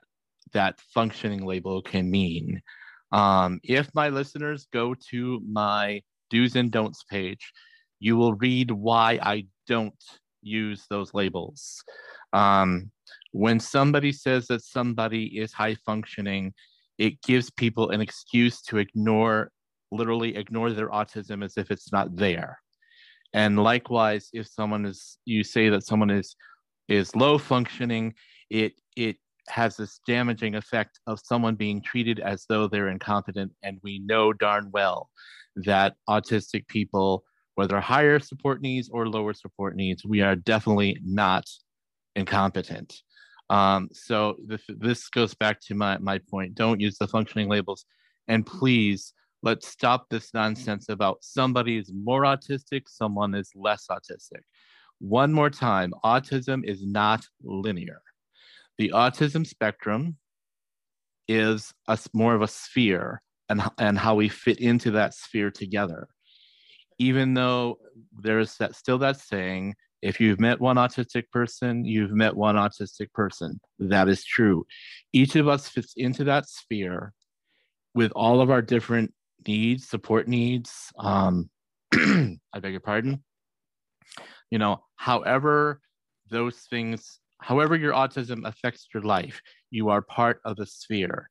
that functioning label can mean. Um, if my listeners go to my do's and don'ts page, you will read why I don't use those labels. Um, when somebody says that somebody is high functioning, it gives people an excuse to ignore literally ignore their autism as if it's not there. And likewise, if someone is, you say that someone is is low functioning, it it has this damaging effect of someone being treated as though they're incompetent. And we know darn well that autistic people, whether higher support needs or lower support needs, we are definitely not incompetent. Um, so this, this goes back to my, my point. Don't use the functioning labels. And please let's stop this mm-hmm. nonsense about somebody is more autistic, someone is less autistic. One more time autism is not linear. The autism spectrum is a, more of a sphere and, and how we fit into that sphere together. Even though there's that, still that saying, if you've met one autistic person, you've met one autistic person. That is true. Each of us fits into that sphere with all of our different needs, support needs. Um, I beg your pardon. You know, however those things, however your autism affects your life, you are part of the sphere.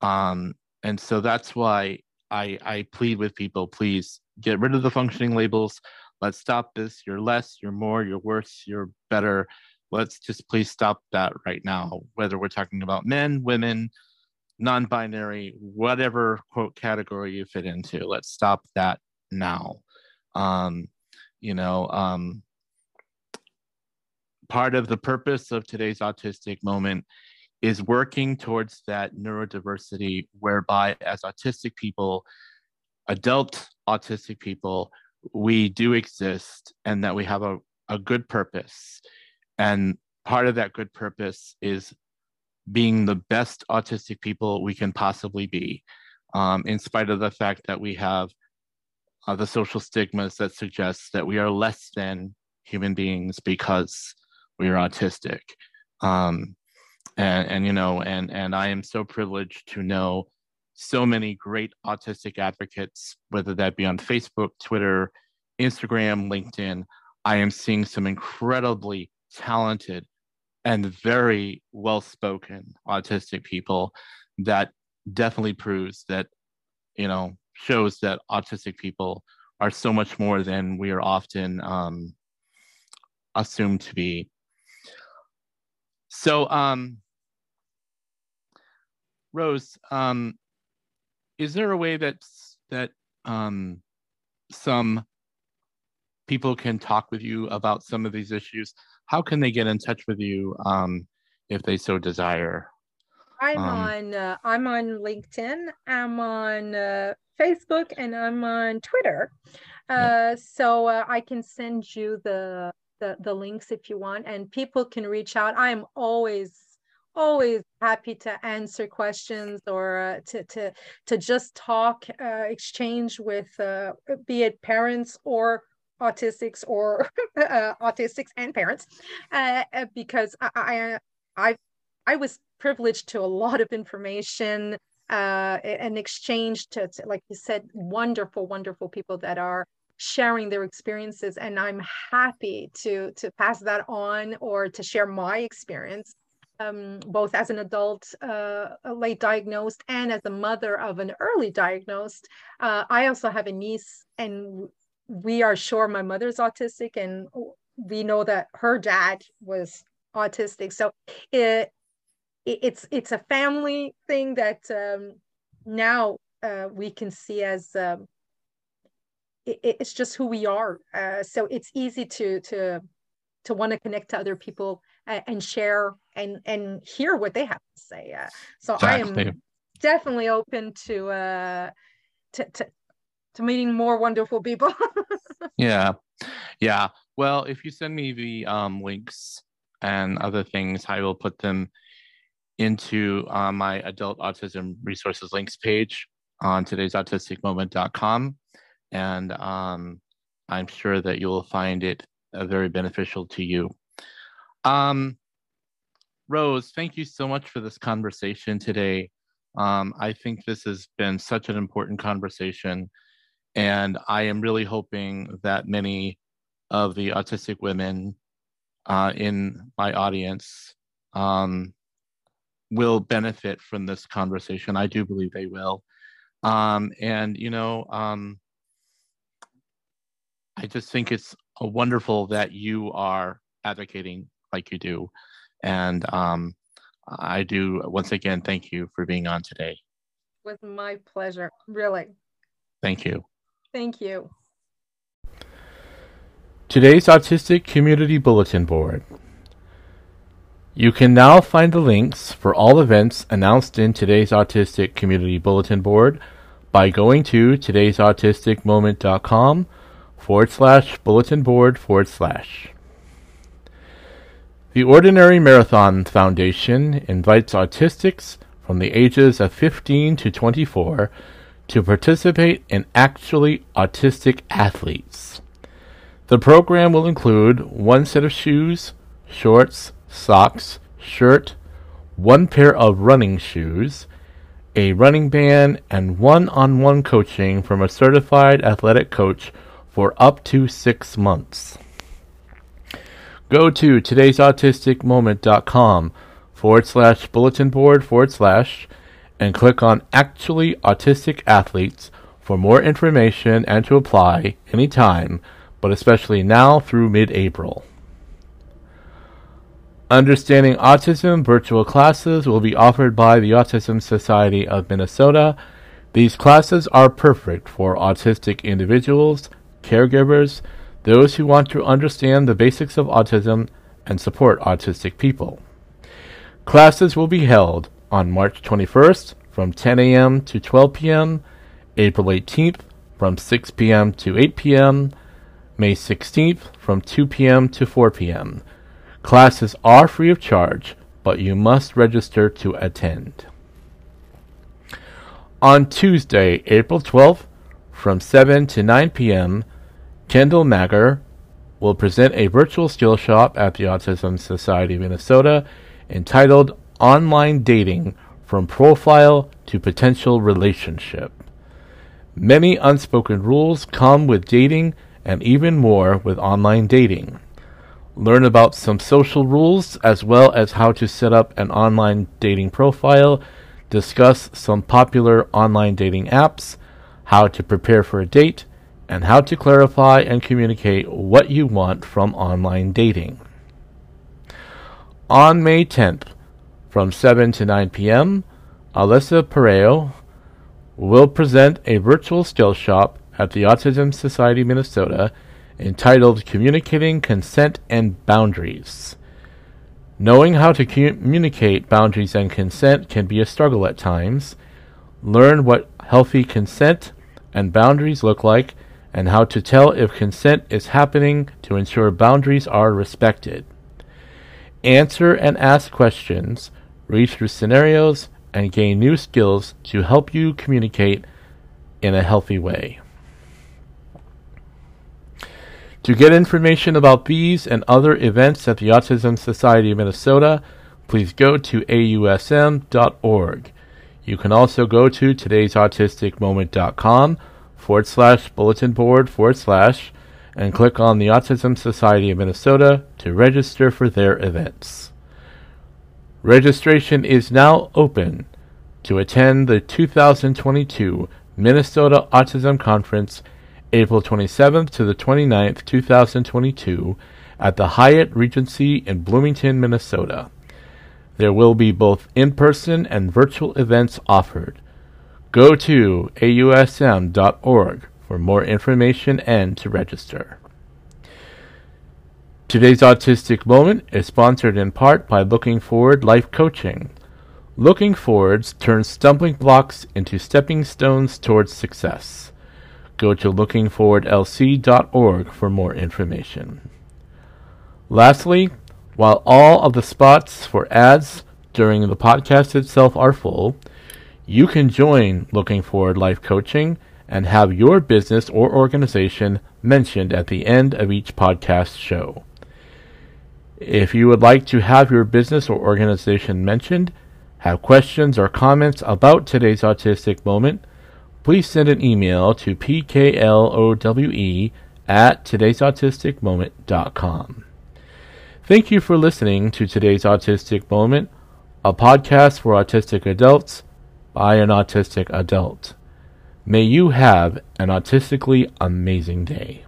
Um, and so that's why I, I plead with people, please get rid of the functioning labels. Let's stop this. You're less, you're more, you're worse, you're better. Let's just please stop that right now, whether we're talking about men, women, non-binary, whatever quote category you fit into. Let's stop that now. Um, you know, um, part of the purpose of today's autistic moment is working towards that neurodiversity, whereby as autistic people, adult autistic people, we do exist and that we have a, a good purpose. And part of that good purpose is being the best autistic people we can possibly be, um, in spite of the fact that we have uh, the social stigmas that suggest that we are less than human beings because we are autistic. Um, and, and you know, and and I am so privileged to know so many great autistic advocates, whether that be on Facebook, Twitter, Instagram, LinkedIn. I am seeing some incredibly talented and very well spoken autistic people that definitely proves that, you know, shows that autistic people are so much more than we are often um, assumed to be. So, um, Rose, um, is there a way that that um, some people can talk with you about some of these issues? How can they get in touch with you um, if they so desire? I'm um, on uh, I'm on LinkedIn. I'm on uh, Facebook, and I'm on Twitter. Uh, yeah. So uh, I can send you the, the the links if you want, and people can reach out. I'm always always happy to answer questions or uh, to to to just talk, uh, exchange with be it parents or autistics or autistics and parents, because I, I I I was privileged to a lot of information uh, and exchange to, to, like you said, wonderful, wonderful people that are sharing their experiences. And I'm happy to to pass that on or to share my experience, um, both as an adult, uh, late diagnosed, and as a mother of an early diagnosed. Uh, I also have a niece, and we are sure my mother's autistic, and we know that her dad was autistic. So it, it's it's a family thing that um, now uh, we can see as um, it, it's just who we are. Uh, so it's easy to to to want to connect to other people and, and share and and hear what they have to say. Uh, so exactly. I am definitely open to uh to to, to meeting more wonderful people. yeah, yeah. Well, if you send me the um, links and other things, I will put them into uh, my adult autism resources links page on today's autisticmoment.com. And um, I'm sure that you'll find it uh, very beneficial to you. Um, Rose, thank you so much for this conversation today. Um, I think this has been such an important conversation. And I am really hoping that many of the autistic women uh, in my audience um, will benefit from this conversation. I do believe they will. Um, and, you know, um, I just think it's wonderful that you are advocating like you do. And um, I do, once again, thank you for being on today. With my pleasure, really. Thank you. Thank you. Today's Autistic Community Bulletin Board. You can now find the links for all events announced in today's Autistic Community Bulletin Board by going to today'sautisticmoment.com forward slash bulletin board forward slash. The Ordinary Marathon Foundation invites autistics from the ages of 15 to 24 to participate in actually autistic athletes. The program will include one set of shoes, shorts, socks, shirt, one pair of running shoes, a running band, and one on one coaching from a certified athletic coach for up to six months. Go to today'sautisticmoment.com forward slash bulletin board forward slash and click on Actually Autistic Athletes for more information and to apply anytime, but especially now through mid April. Understanding Autism virtual classes will be offered by the Autism Society of Minnesota. These classes are perfect for autistic individuals, caregivers, those who want to understand the basics of autism and support autistic people. Classes will be held on March 21st from 10 a.m. to 12 p.m., April 18th from 6 p.m. to 8 p.m., May 16th from 2 p.m. to 4 p.m. Classes are free of charge, but you must register to attend. On Tuesday, April 12th, from 7 to 9 p.m., Kendall Magger will present a virtual skill shop at the Autism Society of Minnesota entitled Online Dating From Profile to Potential Relationship. Many unspoken rules come with dating and even more with online dating learn about some social rules as well as how to set up an online dating profile discuss some popular online dating apps, how to prepare for a date, and how to clarify and communicate what you want from online dating. On May 10th, from 7 to 9 p.m., Alyssa Pareo will present a virtual skill shop at the Autism Society Minnesota entitled Communicating Consent and Boundaries. Knowing how to communicate boundaries and consent can be a struggle at times. Learn what healthy consent and boundaries look like and how to tell if consent is happening to ensure boundaries are respected. Answer and ask questions, read through scenarios, and gain new skills to help you communicate in a healthy way. To get information about these and other events at the Autism Society of Minnesota, please go to ausm.org. You can also go to today'sautisticmoment.com forward slash bulletin board forward slash and click on the Autism Society of Minnesota to register for their events. Registration is now open to attend the 2022 Minnesota Autism Conference April 27th to the 29th, 2022 at the Hyatt Regency in Bloomington, Minnesota. There will be both in-person and virtual events offered. Go to ausm.org for more information and to register. Today's Autistic Moment is sponsored in part by Looking Forward Life Coaching. Looking Forwards turns stumbling blocks into stepping stones towards success. Go to lookingforwardlc.org for more information. Lastly, while all of the spots for ads during the podcast itself are full, you can join Looking Forward Life Coaching and have your business or organization mentioned at the end of each podcast show. If you would like to have your business or organization mentioned, have questions or comments about today's autistic moment, please send an email to pklowe at today'sautisticmoment.com. Thank you for listening to today's Autistic Moment, a podcast for autistic adults by an autistic adult. May you have an autistically amazing day.